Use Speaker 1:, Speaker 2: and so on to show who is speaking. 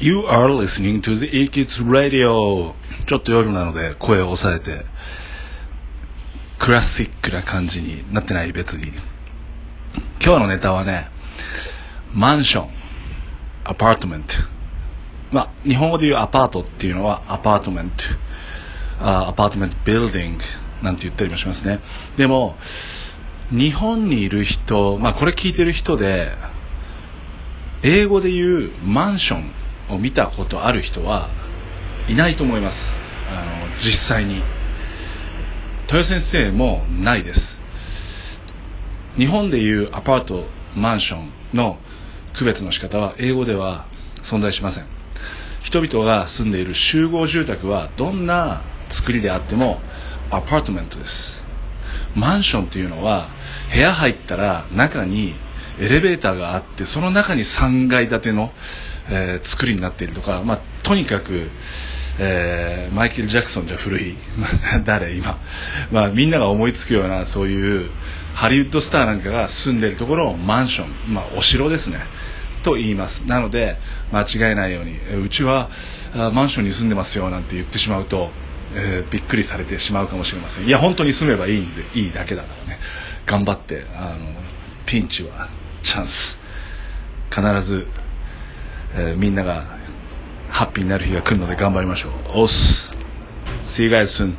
Speaker 1: You are listening to the e k i d s Radio. ちょっと夜なので声を抑えて。クラシックな感じになってない別に。今日のネタはねマンション apartment まあ日本語で言うアパートっていうのは apartment apartment building なんて言ったりもしますね。でも日本にいる人、まあ、これ聞いてる人で英語で言うマンションを見たことある人はいないと思います。あの実際に。豊先生もないです。日本でいうアパートマンションの区別の仕方は英語では存在しません。人々が住んでいる集合住宅はどんな作りであってもアパートメントです。マンションというのは部屋入ったら中にエレベーターがあってその中に3階建ての、えー、作りになっているとか、まあ、とにかく、えー、マイケル・ジャクソンじゃ古い 誰今、まあ、みんなが思いつくようなそういうハリウッドスターなんかが住んでいるところをマンション、まあ、お城ですね。と言います。なので間違えないようにうちはマンションに住んでますよなんて言ってしまうと、えー、びっくりされてしまうかもしれません。いや本当に住めばいいんでいいだけだからね。頑張ってあのピンチはチャンス必ず、えー、みんながハッピーになる日が来るので頑張りましょう。おっす See you guys soon.